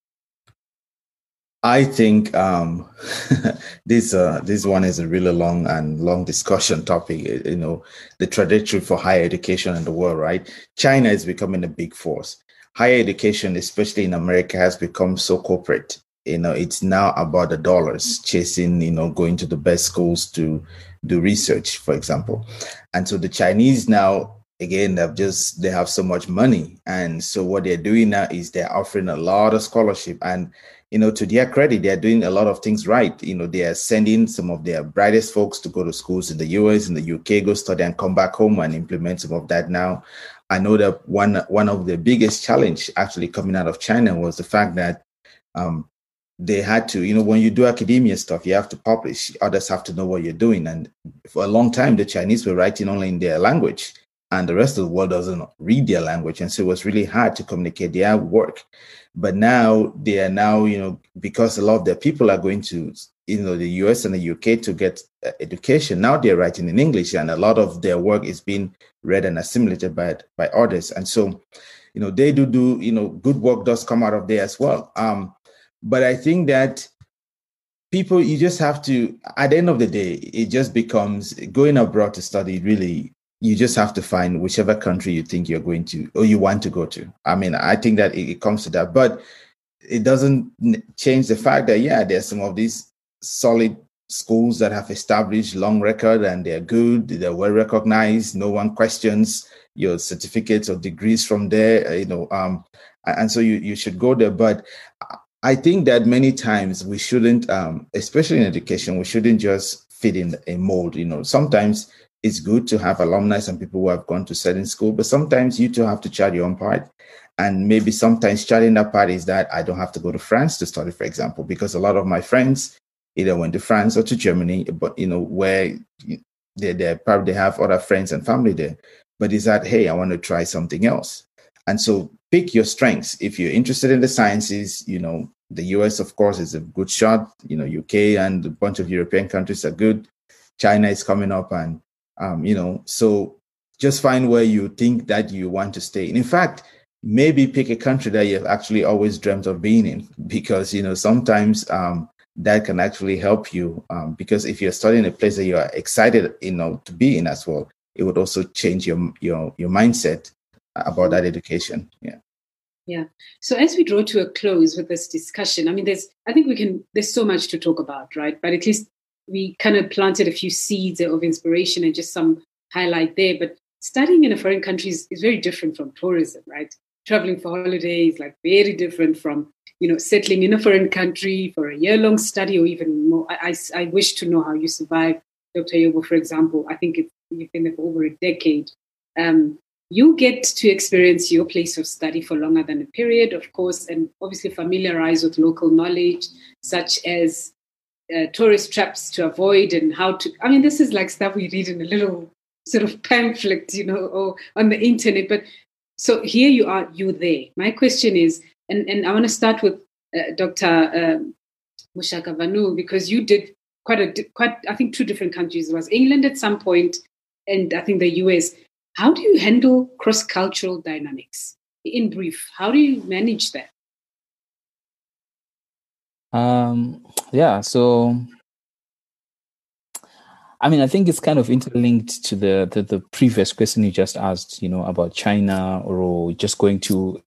I think um, this uh, this one is a really long and long discussion topic. You know, the trajectory for higher education in the world, right? China is becoming a big force. Higher education, especially in America, has become so corporate. You know, it's now about the dollars chasing. You know, going to the best schools to do research, for example. And so the Chinese now again they've just they have so much money and so what they're doing now is they're offering a lot of scholarship and you know, to their credit, they're doing a lot of things right. You know, they are sending some of their brightest folks to go to schools in the US, in the UK, go study and come back home and implement some of that now. I know that one one of the biggest challenge actually coming out of China was the fact that um, they had to, you know, when you do academia stuff, you have to publish. Others have to know what you're doing. And for a long time, the Chinese were writing only in their language, and the rest of the world doesn't read their language, and so it was really hard to communicate their work. But now they are now, you know, because a lot of their people are going to, you know, the US and the UK to get uh, education. Now they're writing in English, and a lot of their work is being read and assimilated by by others. And so, you know, they do do, you know, good work does come out of there as well. Um, but I think that people you just have to at the end of the day it just becomes going abroad to study really you just have to find whichever country you think you're going to or you want to go to. I mean, I think that it, it comes to that, but it doesn't change the fact that yeah, there's some of these solid schools that have established long record and they're good, they're well recognized. No one questions your certificates or degrees from there, uh, you know. Um, and so you you should go there. But I think that many times we shouldn't, um, especially in education, we shouldn't just fit in a mold. You know, sometimes it's good to have alumni and people who have gone to certain school, but sometimes you too have to chart your own part. And maybe sometimes charting that part is that I don't have to go to France to study, for example, because a lot of my friends either went to France or to Germany, but you know, where they they probably have other friends and family there. But is that hey, I want to try something else. And so pick your strengths. If you're interested in the sciences, you know, the US, of course, is a good shot. You know, UK and a bunch of European countries are good. China is coming up and um, you know, so just find where you think that you want to stay. And in fact, maybe pick a country that you've actually always dreamt of being in, because you know sometimes um, that can actually help you. Um, because if you're studying a place that you are excited, you know, to be in as well, it would also change your your your mindset about that education. Yeah. Yeah. So as we draw to a close with this discussion, I mean, there's, I think we can, there's so much to talk about, right? But at least we kind of planted a few seeds of inspiration and just some highlight there. But studying in a foreign country is, is very different from tourism, right? Traveling for holidays like very different from you know settling in a foreign country for a year long study or even more. I, I, I wish to know how you survive, Dr. Yobo, for example. I think you've been there for over a decade. Um, you get to experience your place of study for longer than a period, of course, and obviously familiarize with local knowledge, such as uh, tourist traps to avoid and how to. I mean, this is like stuff we read in a little sort of pamphlet, you know, or on the internet. But so here you are, you there. My question is, and, and I want to start with uh, Dr. Um, Mushakavanhu because you did quite a quite I think two different countries. It was England at some point, and I think the US. How do you handle cross cultural dynamics? In brief, how do you manage that? Um, yeah, so I mean, I think it's kind of interlinked to the, the, the previous question you just asked, you know, about China or just going to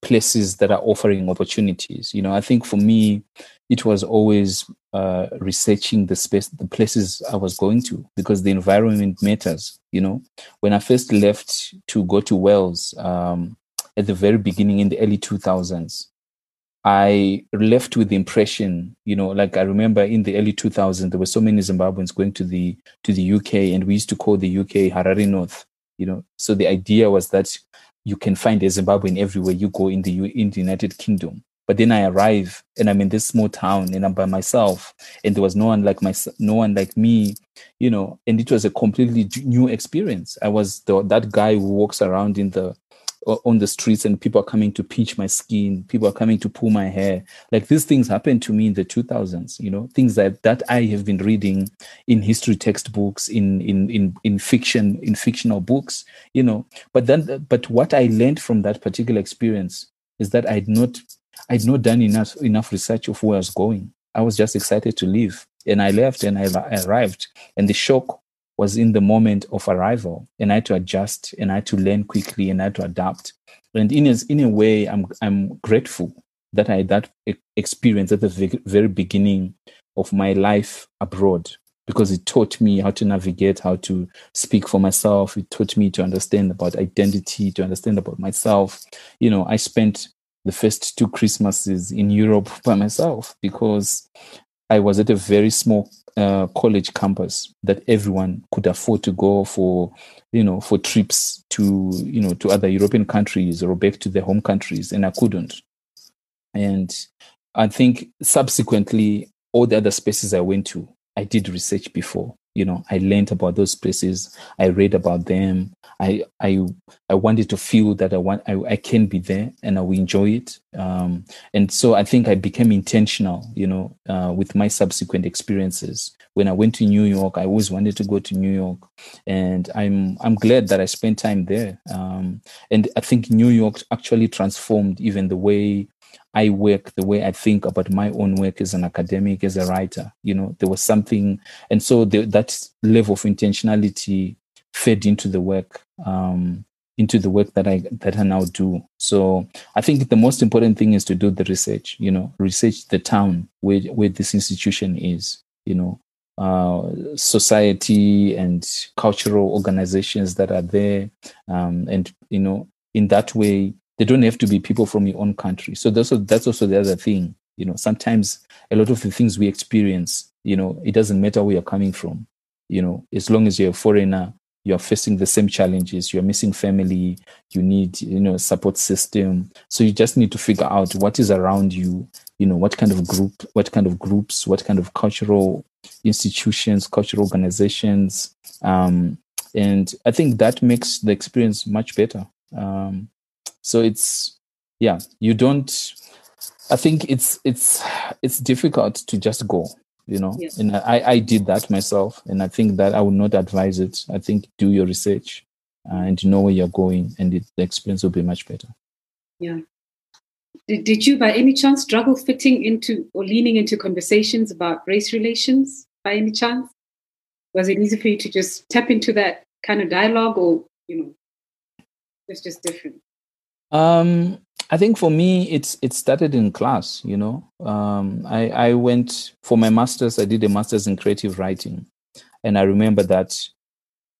places that are offering opportunities. You know, I think for me, it was always uh, researching the space, the places I was going to, because the environment matters. You know, when I first left to go to Wales um, at the very beginning in the early 2000s, I left with the impression, you know, like I remember in the early 2000s, there were so many Zimbabweans going to the to the UK, and we used to call the UK Harare North. You know, so the idea was that you can find a Zimbabwean everywhere you go in the in the United Kingdom. But then I arrive, and I'm in this small town, and I'm by myself, and there was no one like my no one like me, you know, and it was a completely new experience. I was the, that guy who walks around in the on the streets and people are coming to pinch my skin people are coming to pull my hair. Like these things happened to me in the 2000s you know things that that i have been reading in history textbooks in in in, in fiction in fictional books you know. But then but what i learned from that particular experience is that i'd not i'd not done enough enough research of where i was going. I was just excited to leave. And i left and i arrived. And the shock was in the moment of arrival and I had to adjust and I had to learn quickly and I had to adapt. And in a, in a way, I'm, I'm grateful that I had that experience at the very beginning of my life abroad because it taught me how to navigate, how to speak for myself. It taught me to understand about identity, to understand about myself. You know, I spent the first two Christmases in Europe by myself because I was at a very small uh, college campus that everyone could afford to go for, you know, for trips to, you know, to other European countries or back to their home countries, and I couldn't. And I think subsequently, all the other spaces I went to, I did research before you know i learned about those places i read about them i i i wanted to feel that i want i, I can be there and i will enjoy it. Um, and so i think i became intentional you know uh, with my subsequent experiences. When i went to new york i always wanted to go to new york and i'm i'm glad that i spent time there. Um, and i think new york actually transformed even the way I work, the way I think about my own work as an academic, as a writer. You know, there was something, and so the, that level of intentionality fed into the work, um, into the work that I that I now do. So I think the most important thing is to do the research. You know, research the town where where this institution is. You know, uh, society and cultural organizations that are there, um, and you know, in that way they don't have to be people from your own country. So that's also, that's also the other thing. You know, sometimes a lot of the things we experience, you know, it doesn't matter where you're coming from. You know, as long as you're a foreigner, you're facing the same challenges. You're missing family. You need, you know, support system. So you just need to figure out what is around you. You know, what kind of group, what kind of groups, what kind of cultural institutions, cultural organizations, um, and I think that makes the experience much better. Um, so it's yeah you don't i think it's it's it's difficult to just go you know? Yes. and i i did that myself and i think that i would not advise it. I think do your research uh, and know where you're going and it, the experience will be much better. Yeah. Did, did you by any chance struggle fitting into or leaning into conversations about race relations by any chance? Was it easy for you to just tap into that kind of dialogue or you know it's just different um, I think for me, it's it started in class. You know, um, I I went for my masters. I did a masters in creative writing, and I remember that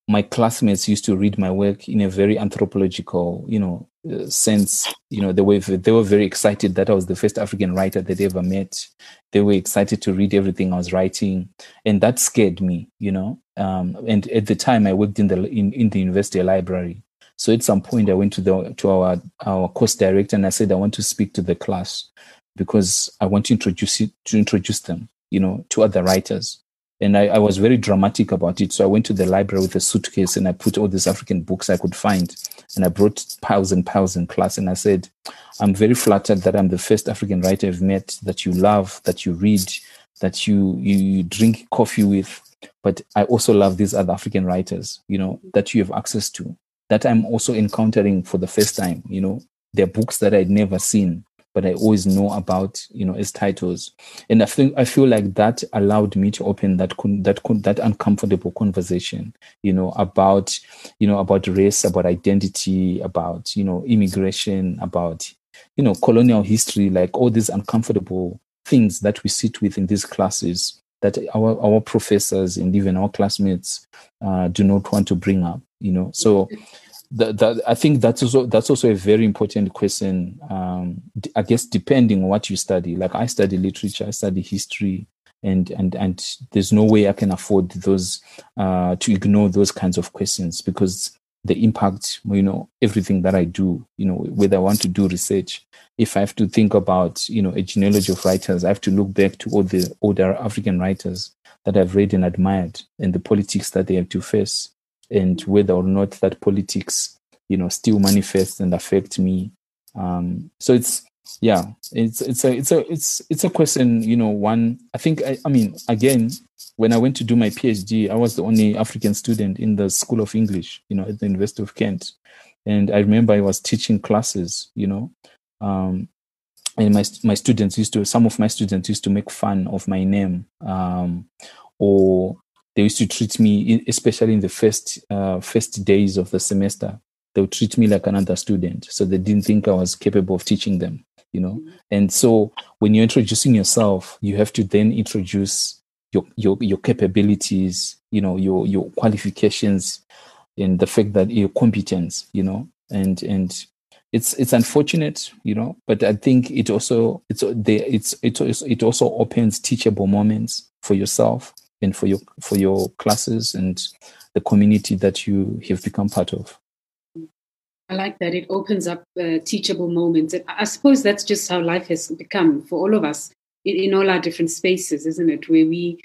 my classmates used to read my work in a very anthropological, you know, uh, sense. You know, they were they were very excited that I was the first African writer that they ever met. They were excited to read everything I was writing, and that scared me. You know, um, and at the time I worked in the in, in the university library, so at some point, I went to the to our our course director and I said I want to speak to the class because I want to introduce it to introduce them, you know, to other writers. And I, I was very dramatic about it. So I went to the library with a suitcase and I put all these African books I could find. And I brought piles and piles in class. And I said, I'm very flattered that I'm the first African writer I've met that you love, that you read, that you, you, drink coffee with. But I also love these other African writers, you know, that you have access to that I'm also encountering for the first time. You know, they're books that I'd never seen. but I always know about, you know, as titles. And I think I feel like that allowed me to open that con- that con- that uncomfortable conversation, you know, about you know about race, about identity, about you know immigration, about you know colonial history, like all these uncomfortable things that we sit with in these classes that our our professors and even our classmates uh, do not want to bring up. You know, so. That, that, I think that's also that's also a very important question. Um, I guess depending on what you study. Like I study literature, I study history, and and and there's no way I can afford those uh, to ignore those kinds of questions because the impact, you know, everything that I do, you know, whether I want to do research, if I have to think about, you know, a genealogy of writers, I have to look back to all the older African writers that I've read and admired and the politics that they have to face and whether or not that politics, you know, still manifests and affect me. Um, so it's, yeah, it's, it's a, it's a, it's, it's a question, you know, one, I think, I, I mean, again, when I went to do my PhD, I was the only African student in the School of English, you know, at the University of Kent. And I remember I was teaching classes, you know, um, and my my students used to some of my students used to make fun of my name, um, or they used to treat me, especially in the first uh, first days of the semester, they would treat me like another student, so they didn't think I was capable of teaching them, you know. Mm-hmm. And so when you're introducing yourself, you have to then introduce your your your capabilities, you know, your your qualifications, and the fact that your competence, you know, and and it's it's unfortunate, you know, but I think it also it's it's it it also opens teachable moments for yourself and for your for your classes and the community that you have become part of. I like that it opens up uh, teachable moments. I suppose that's just how life has become for all of us in, in all our different spaces, isn't it? Where we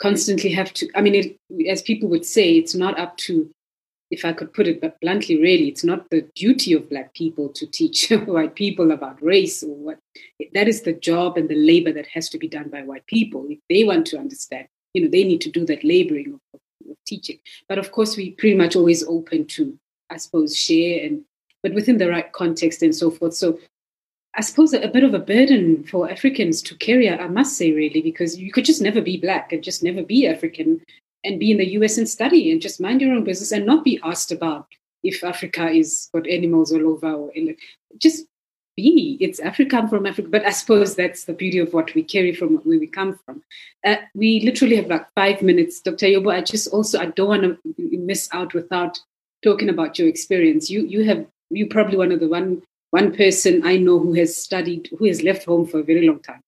constantly have to. I mean, it, as people would say, it's not up to if I could put it but bluntly, really, it's not the duty of Black people to teach white people about race or what. That is the job and the labor that has to be done by white people. If they want to understand, you know, they need to do that laboring of, of, teaching. But of course, we pretty much always open to, I suppose, share and, but within the right context and so forth. So I suppose a bit of a burden for Africans to carry, I must say, really, because you could just never be black and just never be African and be in the US and study and just mind your own business and not be asked about if Africa is got animals all over or just be. It's African from Africa. But I suppose that's the beauty of what we carry from where we come from. Uh, we literally have like five minutes. Dr. Yobo, I just also, I don't want to miss out without talking about your experience. You, you have, you probably one of the one, one person I know who has studied, who has left home for a very long time.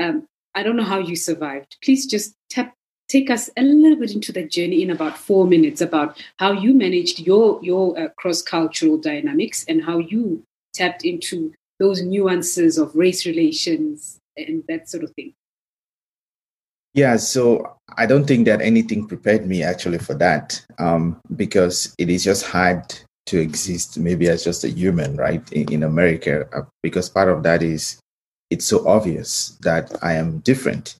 Um, I don't know how you survived. Please just tap take us a little bit into that journey in about four minutes about how you managed your your uh, cross cultural dynamics and how you tapped into those nuances of race relations and that sort of thing. Yeah, so I don't think that anything prepared me actually for that um, because it is just hard to exist maybe as just a human, right, in, in America, uh, because part of that is it's so obvious that I am different.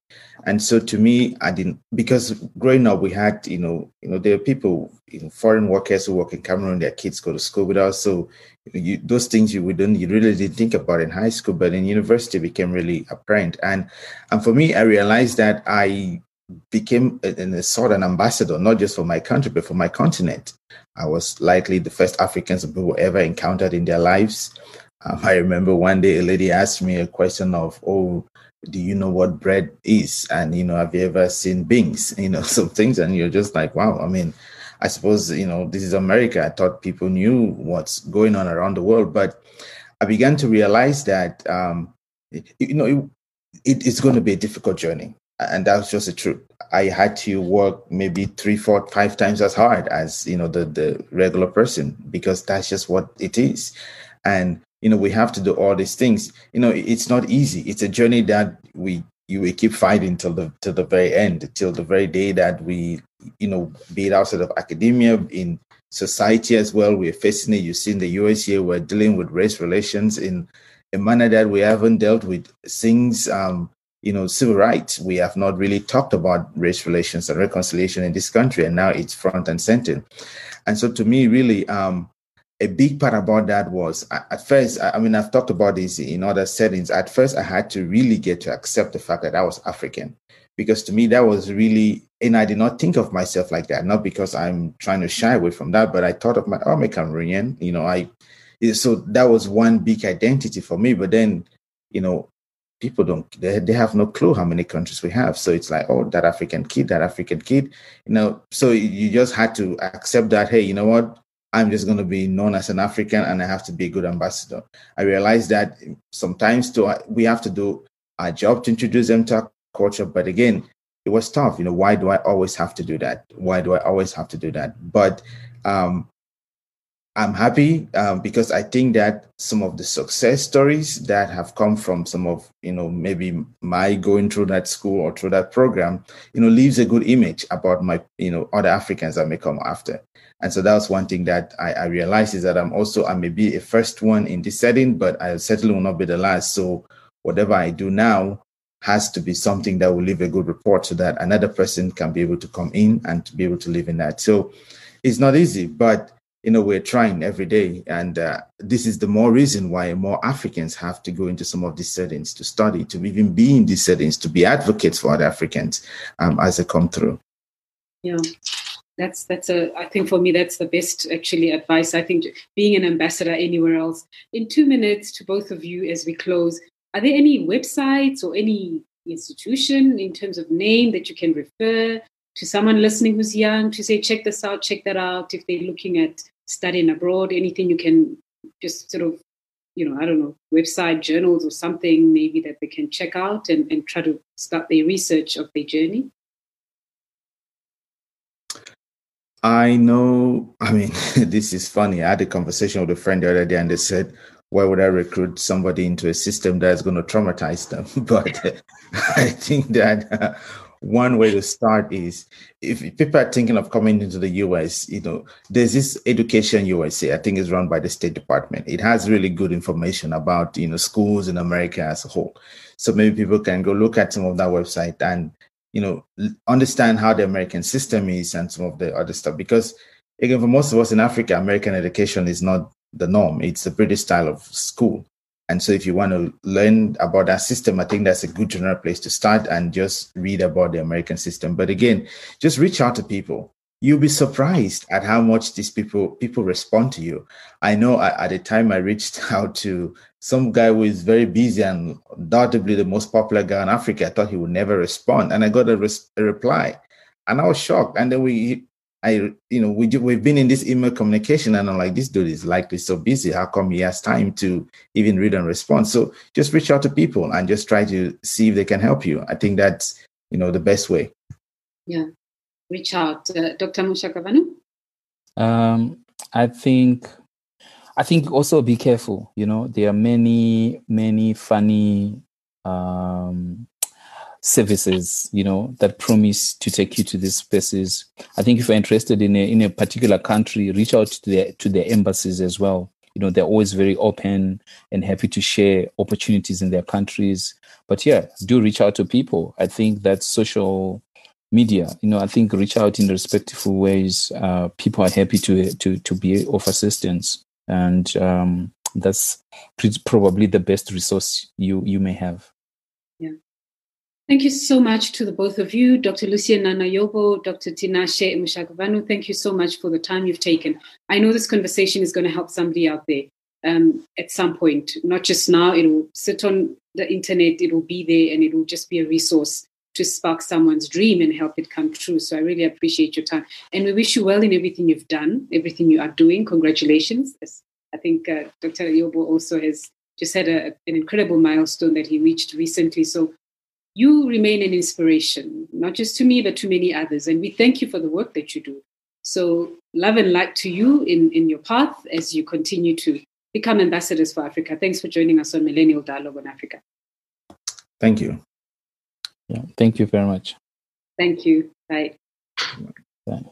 And so to me, I didn't because growing up we had, you know, you know, there are people, you know, foreign workers who work in Cameroon, their kids go to school with us. So you, those things you wouldn't you really didn't think about in high school, but in university became really apparent. And and for me, I realized that I became a, a sort of an ambassador, not just for my country, but for my continent. I was likely the first Africans people ever encountered in their lives. Um, I remember one day a lady asked me a question of, "Oh, do you know what bread is?" And you know, have you ever seen beans? You know, some things, and you're just like, "Wow!" I mean, I suppose you know this is America. I thought people knew what's going on around the world, but I began to realize that um, you know it, it, it's going to be a difficult journey, and that's just the truth. I had to work maybe three, four, five times as hard as you know the the regular person because that's just what it is, and you know we have to do all these things. You know it's not easy. It's a journey that we you will keep fighting till the till the very end till the very day that we you know be it outside of academia in society as well. We're facing it. You see in the us here we're dealing with race relations in a manner that we haven't dealt with things um you know civil rights. We have not really talked about race relations and reconciliation in this country and now it's front and center. And so to me really um a big part about that was at first, I mean, I've talked about this in other settings. At first, I had to really get to accept the fact that I was African because to me, that was really, and I did not think of myself like that, not because I'm trying to shy away from that, but I thought of my, oh, I'm a Cameroonian, you know, I, so that was one big identity for me. But then, you know, people don't, they, they have no clue how many countries we have. So it's like, oh, that African kid, that African kid, you know, so you just had to accept that, hey, you know what? I'm just going to be known as an African and I have to be a good ambassador. I realized that sometimes to, we have to do our job to introduce them to our culture. But again, it was tough. You know, why do I always have to do that? Why do I always have to do that? But um, I'm happy um, because I think that some of the success stories that have come from some of, you know, maybe my going through that school or through that program, you know, leaves a good image about my, you know, other Africans that may come after. And so that was one thing that I, I realized is that I'm also, I may be a first one in this setting, but I certainly will not be the last. So whatever I do now has to be something that will leave a good report so that another person can be able to come in and to be able to live in that. So it's not easy, but you know we're trying every day and uh, this is the more reason why more africans have to go into some of these settings to study to even be in these settings to be advocates for other africans um, as they come through yeah that's that's a i think for me that's the best actually advice i think being an ambassador anywhere else in two minutes to both of you as we close are there any websites or any institution in terms of name that you can refer to someone listening who's young to say, check this out, check that out. If they're looking at studying abroad, anything you can just sort of, you know, I don't know, website, journals, or something maybe that they can check out and, and try to start their research of their journey? I know, I mean, this is funny. I had a conversation with a friend the other day and they said, why would I recruit somebody into a system that's going to traumatize them? But I think that uh, one way to start is if people are thinking of coming into the US, you know, there's this Education USA, I think is run by the State Department. It has really good information about, you know, schools in America as a whole. So maybe people can go look at some of that website and, you know, understand how the American system is and some of the other stuff. Because again, for most of us in Africa, American education is not the norm. It's the British style of school. And so if you want to learn about that system, I think that's a good general place to start and just read about the American system. But again, just reach out to people. You'll be surprised at how much these people people respond to you. I know at the time I reached out to some guy who is very busy and undoubtedly the most popular guy in Africa. I thought he would never respond, and I got a, res- a reply, and I was shocked. And then we I, you know, we we've been in this email communication, and I'm like, this dude is likely so busy. How come he has time to even read and respond? So just reach out to people and just try to see if they can help you. I think that's you know the best way. Yeah, reach out, uh, Dr. Mushakavanhu. Um, I think, I think also be careful. You know, there are many, many funny um, services, you know, that promise to take you to these spaces. I think if you're interested in a, in a particular country, reach out to their, to their embassies as well. You know, they're always very open and happy to share opportunities in their countries. But yeah, do reach out to people. I think that social media, you know, I think reach out in respectful ways. Uh, people are happy to, to, to be of assistance. And, um, that's probably the best resource you, you may have. Yeah. Thank you so much to the both of you, Dr. Lucia Nanayobo, Dr. Tinashe Mushakavanhu. Thank you so much for the time you've taken. I know this conversation is going to help somebody out there um, at some point, not just now. It will sit on the internet, it will be there, and it will just be a resource to spark someone's dream and help it come true. So I really appreciate your time. And we wish you well in everything you've done, everything you are doing. Congratulations. I think uh, Dr. Yobo also has just had a, an incredible milestone that he reached recently. So you remain an inspiration, not just to me, but to many others. And we thank you for the work that you do. So, love and light to you in, in your path as you continue to become ambassadors for Africa. Thanks for joining us on Millennial Dialogue on Africa. Thank you. Yeah, thank you very much. Thank you. Bye. Bye.